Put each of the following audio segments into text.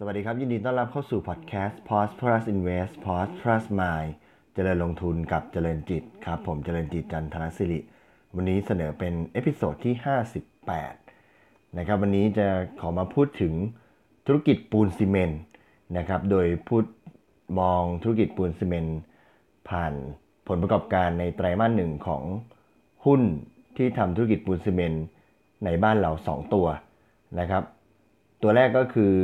สวัสดีครับ ยินดีต้อนรับเข้าสู่พอดแคสต์ Prosperous Invest Prosperous Mind เจริญลงทุนกับเจริญจิตครับผมเจริญจิตจันทรศิริ วันนี้เสนอเป็น episode ที่ 58 นะครับ วันนี้จะขอมาพูดถึงธุรกิจปูนซีเมนต์นะครับ โดยพูดมองธุรกิจปูนซีเมนต์ผ่านผลประกอบการในไตรมาสหนึ่งของหุ้นที่ทำธุรกิจปูนซีเมนต์ในบ้านเรา 2 ตัวนะครับ ตัวแรกก็คือ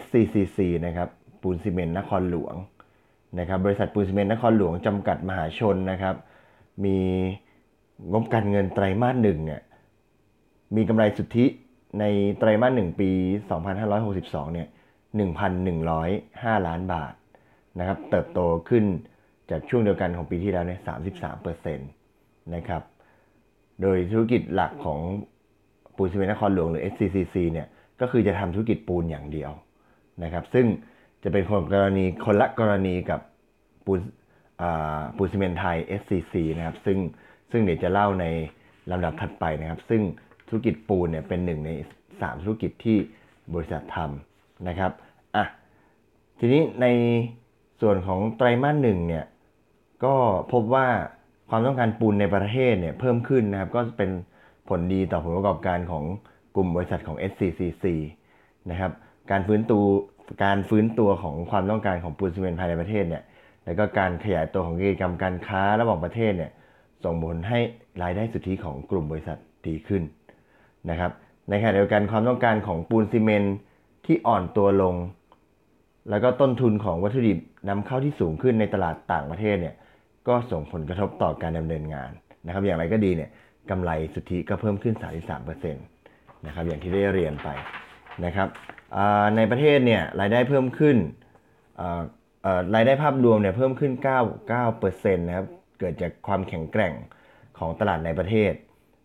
SCCC นะครับปูนซีเมนต์นครหลวงนะครับบริษัทปูนซีเมนต์นครหลวงจำกัดมหาชนนะครับ มีงบการเงินไตรมาสหนึ่งเนี่ยมีกำไรสุทธิในไตรมาสหนึ่งปี 2562เนี่ย1,105 ล้านบาทนะครับเติบโตขึ้นจากช่วงเดียวกันของปีที่แล้วเนี่ย33%นะครับโดยธุรกิจหลักของปูนซีเมนต์นครหลวงหรือ SCCC เนี่ยก็คือจะทำธุรกิจปูนอย่างเดียว นะครับ ซึ่งจะเป็นคนกรณีคนละกรณีกับปูนปูนซีเมนไทย SCC นะครับ ซึ่งซึ่งเดี๋ยวจะเล่าในลำดับถัดไปนะครับ ซึ่งธุรกิจปูนเนี่ยเป็นหนึ่งใน 3 ธุรกิจที่บริษัททำนะครับอะทีนี้ในส่วนของไตรมาสหนึ่งเนี่ยก็พบว่าความต้องการปูนในประเทศเนี่ยเพิ่มขึ้นนะครับ ก็เป็นผลดีต่อผลประกอบการของกลุ่มบริษัทของ SCCC นะครับ การฟื้นตัวการฟื้นตัวของความต้องการของปูนซีเมนต์ภายในประเทศเนี่ยแล้วก็การขยายตัวของกิจกรรมการค้าระหว่างประเทศเนี่ยส่งผลให้รายได้สุทธิของกลุ่มบริษัทดีขึ้นนะครับในขณะเดียวกันความต้องการของปูนซีเมนต์ที่อ่อนตัวลง แล้วก็ต้นทุนของวัตถุดิบนำเข้าที่สูงขึ้นในตลาดต่างประเทศเนี่ยก็ส่งผลกระทบต่อการดำเนินงานนะครับ อย่างไรก็ดีเนี่ยกำไรสุทธิก็เพิ่มขึ้น 33%นะครับอย่างที่ได้เรียนไป นะครับในประเทศเนี่ยรายได้เพิ่มขึ้นรายได้ภาพรวมเนี่ยเพิ่มขึ้น 9 9%นะครับเกิดจากความแข็งแกร่งของตลาดในประเทศ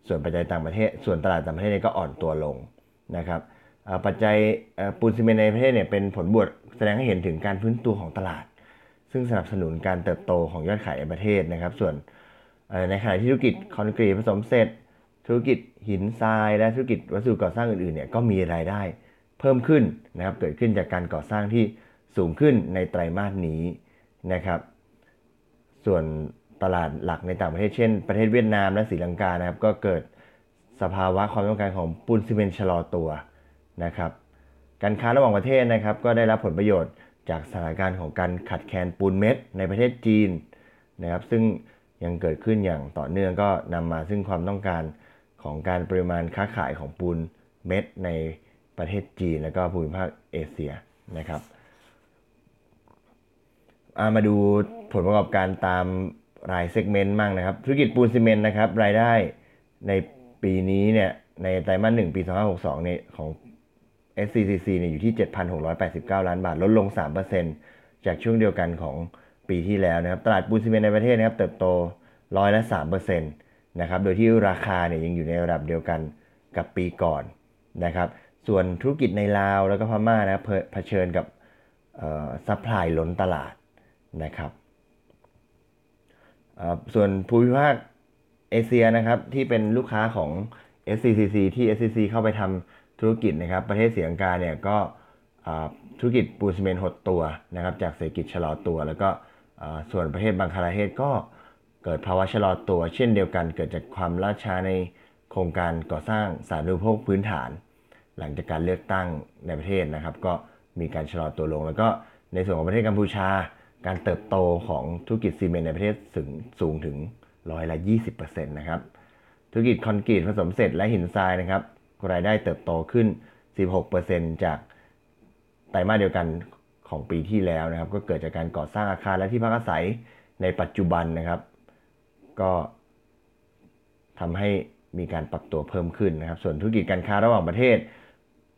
ส่วนปัจจัยต่างประเทศ ส่วนตลาดต่างประเทศเก็อ่อนตัวลงนะครับปัจจัยปูนซีเมนต์ในประเทศเนี่ยเป็นผลบวกแสดงให้เห็นถึงการฟื้นตัวของตลาด ซึ่งสนับสนุนการเติบโตของยอดขายในประเทศนะครับ ส่วนในขณะที่ธุรกิจคอนกรีตผสมเสร็จ ธุรกิจหินทราย และธุรกิจวัสดุก่อสร้างอื่นๆเนี่ยก็มีรายได้ เพิ่มขึ้นนะครับเกิดขึ้นจากการก่อสร้างที่สูงขึ้นในไตรมาสนี้นะครับ ส่วนตลาดหลักในต่างประเทศเช่น ประเทศเวียดนามและศรีลังกานะครับ ก็เกิดสภาวะความต้องการของปูนซีเมนต์ชะลอตัวนะครับ การค้าระหว่างประเทศนะครับ ก็ได้รับผลประโยชน์จากสถานการณ์ของการขัดแคลนปูนเม็ดในประเทศจีนนะครับ ซึ่งยังเกิดขึ้นอย่างต่อเนื่องก็นำมาซึ่งความต้องการของการปริมาณค้าขายของปูนเม็ดใน ประเทศจีน แล้วก็ภูมิภาคเอเชียนะครับามาดูผลประกอบการตามรายเซกเมนต์มั่งนะครับ ธุรกิจปูนซีเมนต์นะครับ รายได้ในปีนี้เนี่ยในไตรมาสหนึ่งปี 2562เนี่ยของ SCCC เนี่ยอยู่ที่ 7,689 ล้านบาท ลดลง 3%จากช่วงเดียวกันของปีที่แล้วนะครับ ตลาดปูนซีเมนต์ในประเทศนะครับ เติบโตร้อยละ3%นะครับ โดยที่ราคาเนี่ยยังอยู่ในระดับเดียวกันกับปีก่อนนะครับ ส่วนธุรกิจในลาวแล้วก็พม่านะเผชิญกับ supply ล้นตลาดนะครับส่วนภูมิภาคเอเชียนะครับที่เป็นลูกค้าของ SCCC ที่ SCC เข้าไปทำธุรกิจนะครับ ประเทศศรีลังกาเนี่ยก็ธุรกิจปูนซีเมนต์หดตัวนะครับ จากเศรษฐกิจชะลอตัว แล้วก็ส่วนประเทศบังคลาเทศก็เกิดภาวะชะลอตัว เช่นเดียวกันเกิดจากความล่าช้าในโครงการก่อสร้างสาธารณูปโภคพื้นฐาน หลังจากการเลือกตั้งในประเทศนะครับ ก็มีการชะลอตัวลง แล้วก็ในส่วนของประเทศกัมพูชา การเติบโตของธุรกิจซีเมนต์ในประเทศสูงสูงถึงร้อยละ 20%นะครับธุรกิจคอนกรีตผสมเสร็จและหินทรายนะครับรายได้เติบโตขึ้น 16%จากไตรมาสเดียวกันของปีที่แล้วนะครับ ก็เกิดจากการก่อสร้างอาคารและที่พักอาศัยในปัจจุบันนะครับ ก็ทำให้มีการปรับตัวเพิ่มขึ้นนะครับ ส่วนธุรกิจการค้าระหว่างประเทศ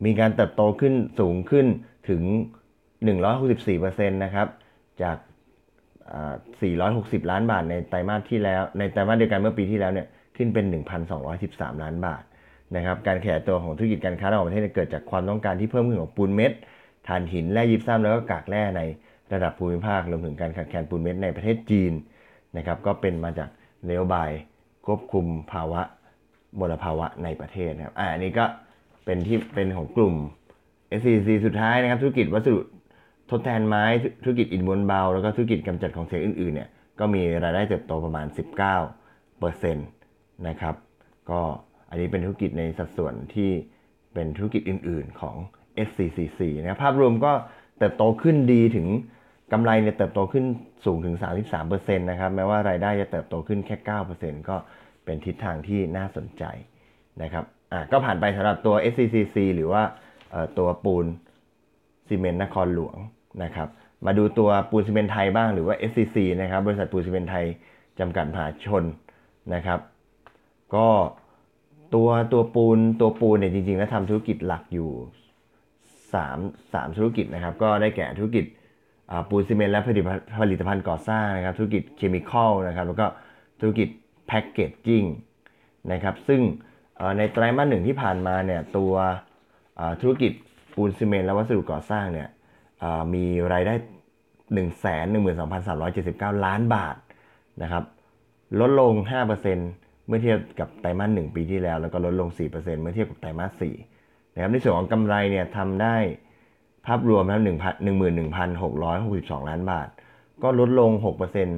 มีการเติบโตขึ้นสูงขึ้นถึง 164%นะครับ จาก 460 ล้านบาทในไตรมาสที่แล้ว ในไตรมาสเดียวกันเมื่อปีที่แล้วเนี่ย ขึ้นเป็น 1,213 ล้านบาทนะครับ การขยายตัวของธุรกิจการค้าระหว่างประเทศเกิดจากความต้องการที่เพิ่มขึ้นของปูนเม็ดถ่านหิน แร่ยิบซ้ำแล้วก็กากแร่ในระดับภูมิภาค รวมถึงการขาดแคลนปูนเม็ดในประเทศจีนนะครับ ก็เป็นมาจากนโยบายควบคุมภาวะมลภาวะในประเทศนะครับ อ่านี้ก็ เป็นที่เป็นของกลุ่ม SCC สุดท้ายนะครับธุรกิจวัสดุทดแทนไม้ธุรกิจอิฐมวลเบา แล้วก็ธุรกิจกำจัดของเสียอื่นๆเนี่ยก็มีรายได้เติบโตประมาณ 19%นะครับก็อันนี้เป็นธุรกิจในสัดส่วนที่เป็นธุรกิจอื่นๆของ SCCC นะครับภาพรวมก็เติบโตขึ้นดีถึงกำไรเนี่ยเติบโตขึ้นสูงถึง 33%นะครับแม้ว่ารายได้จะเติบโตขึ้นแค่ 9%ก็เป็นทิศทางที่น่าสนใจนะครับ อะก็ผ่านไปสำหรับตัว SCCC หรือว่าตัวปูนซีเมนต์นครหลวงนะครับ มาดูตัวปูนซีเมนต์ไทยบ้างหรือว่า SCC นะครับบริษัทปูนซีเมนต์ไทยจำกัดมหาชนนะครับ ก็ตัวตัวปูนตัวปูนเนี่ยจริงๆแล้วทำธุรกิจหลักอยู่3 3ธุรกิจนะครับ ก็ได้แก่ธุรกิจปูนซีเมนต์และผลิตผลิตภัณฑ์ก่อสร้างนะครับ ธุรกิจ chemical นะครับ แล้วก็ธุรกิจ packaging นะครับ ซึ่ง ในไตรมาสหนึ่งที่ผ่านมาเนี่ยตัวธุรกิจปูนซีเมนต์และวัสดุก่อสร้างเนี่ยมีรายได้ 1 1 2 3 7 9 ล้านบาทนะครับลดลง 5%เมื่อเทียบกับไตรมาส1ปีที่แล้ว แล้วก็ลดลง 4%เมื่อเทียบกับไตรมาส4นะครับในส่วนของกำไรเนี่ยทำได้ภาพรวมนะครับ11,662 ล้านบาท ก็ลดลง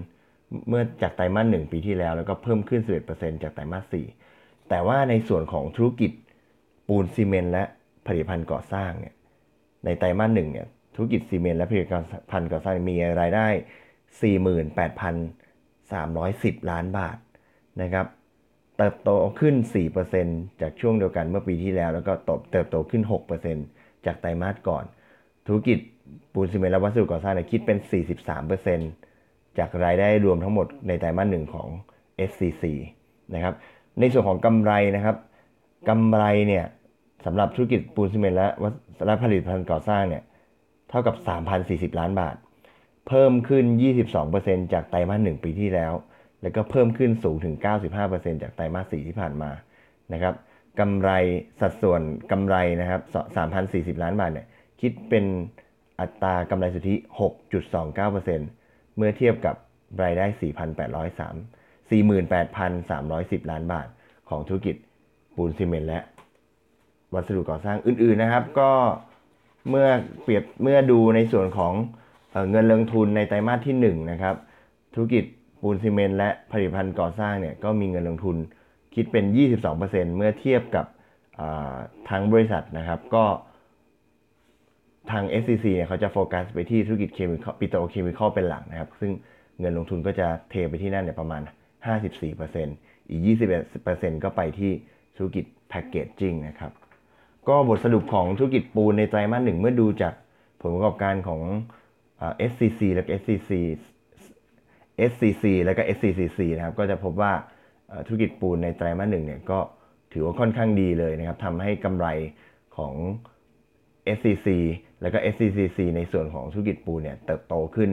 6%เมื่อจากไตรมาส1ปีที่แล้ว แล้วก็เพิ่มขึ้น 11%จากไตรมาส4 แต่ว่าในส่วนของธุรกิจปูนซีเมนต์และผลิตภัณฑ์ก่อสร้างเนี่ยในไตรมาสหนึ่งเนี่ยธุรกิจซีเมนต์และผลิตภัณฑ์ก่อสร้างมีรายได้ 48,310 ล้านบาทนะครับเติบโตขึ้น 4%จากช่วงเดียวกันเมื่อปีที่แล้ว แล้วก็เติบโตขึ้น 6%จากไตรมาสก่อน ธุรกิจปูนซีเมนต์และวัสดุก่อสร้างคิดเป็น 43%จากรายได้รวมทั้งหมดในไตรมาสหนึ่งของ SCC นะครับ ในส่วนของกำไรนะครับกำไรเนี่ยสำหรับธุรกิจปูนซีเมนต์และและผลิตภัณฑ์ก่อสร้างเนี่ยเท่ากับ 3,040 ล้านบาท เพิ่มขึ้น 22%จากไตรมาส1ปีที่แล้ว แล้วก็เพิ่มขึ้นสูงถึง 95%จากไตรมาส4ที่ผ่านมานะครับกำไรสัดส่วนกำไรนะครับ3,040 ล้านบาทเนี่ยคิดเป็นอัตรากำไรสุทธิ 6.29%เมื่อเทียบกับรายได้ 4,803 48,310 ล้านบาทของธุรกิจปูนซีเมนต์และ วัสดุก่อสร้างอื่นๆนะครับ ก็เมื่อเปรียบเมื่อดูในส่วนของเงินลงทุนในไตรมาสที่1นะครับธุรกิจปูนซีเมนต์และผลิตภัณฑ์ก่อสร้างเนี่ยก็มีเงินลงทุนคิดเป็น 22%เมื่อเทียบกับทั้งบริษัทนะครับ ก็ทาง SCC เนี่ยเขาจะโฟกัสไปที่ธุรกิจเคมีปิโตรเคมีคอลเป็นหลักนะครับ ซึ่งเงินลงทุนก็จะเทไปที่นั่นเนี่ยประมาณ 54%อีก 21%ก็ไปที่ธุรกิจแพคเกจจิ้งนะครับ ก็บทสรุปของธุรกิจปูนในไตรมาสหนึ่งเมื่อดูจากผลประกอบการของ SCC และ SCC SCC และก็ SCCC นะครับ ก็จะพบว่าธุรกิจปูนในไตรมาสหนึ่งเนี่ยก็ถือว่าค่อนข้างดีเลยนะครับทำให้กำไรของ SCC และก็ SCCC ในส่วนของธุรกิจปูนเนี่ยเติบโตขึ้น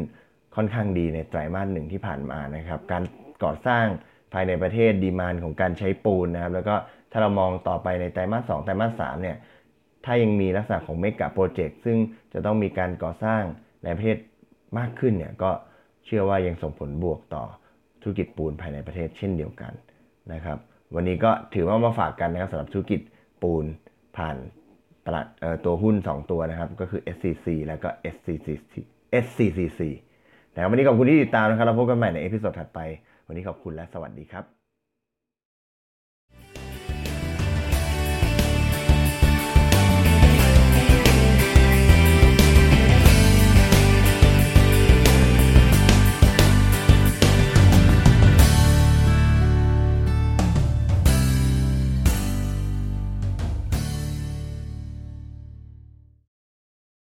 ค่อนข้างดีในไตรมาสหนึ่งที่ผ่านมานะครับ การ ก่อสร้างภายในประเทศดีมานของการใช้ปูนนะครับ แล้วก็ถ้าเรามองต่อไปในไตรมาสสองไตรมาสสามเนี่ยถ้ายังมีลักษณะของเมกะโปรเจกต์ซึ่งจะต้องมีการก่อสร้างในประเทศมากขึ้นเนี่ยก็เชื่อว่ายังส่งผลบวกต่อธุรกิจปูนภายในประเทศเช่นเดียวกันนะครับวันนี้ก็ถือว่ามาฝากกันนะครับสำหรับธุรกิจปูนผ่านตลาดตัวหุ้น 2 ตัวนะครับ ก็คือ SCC แล้วก็ SCCC SCCC นะครับวันนี้ขอบคุณที่ติดตามนะครับเราพบกันใหม่ใน episode ถัดไป วันนี้ขอบคุณและสวัสดีครับ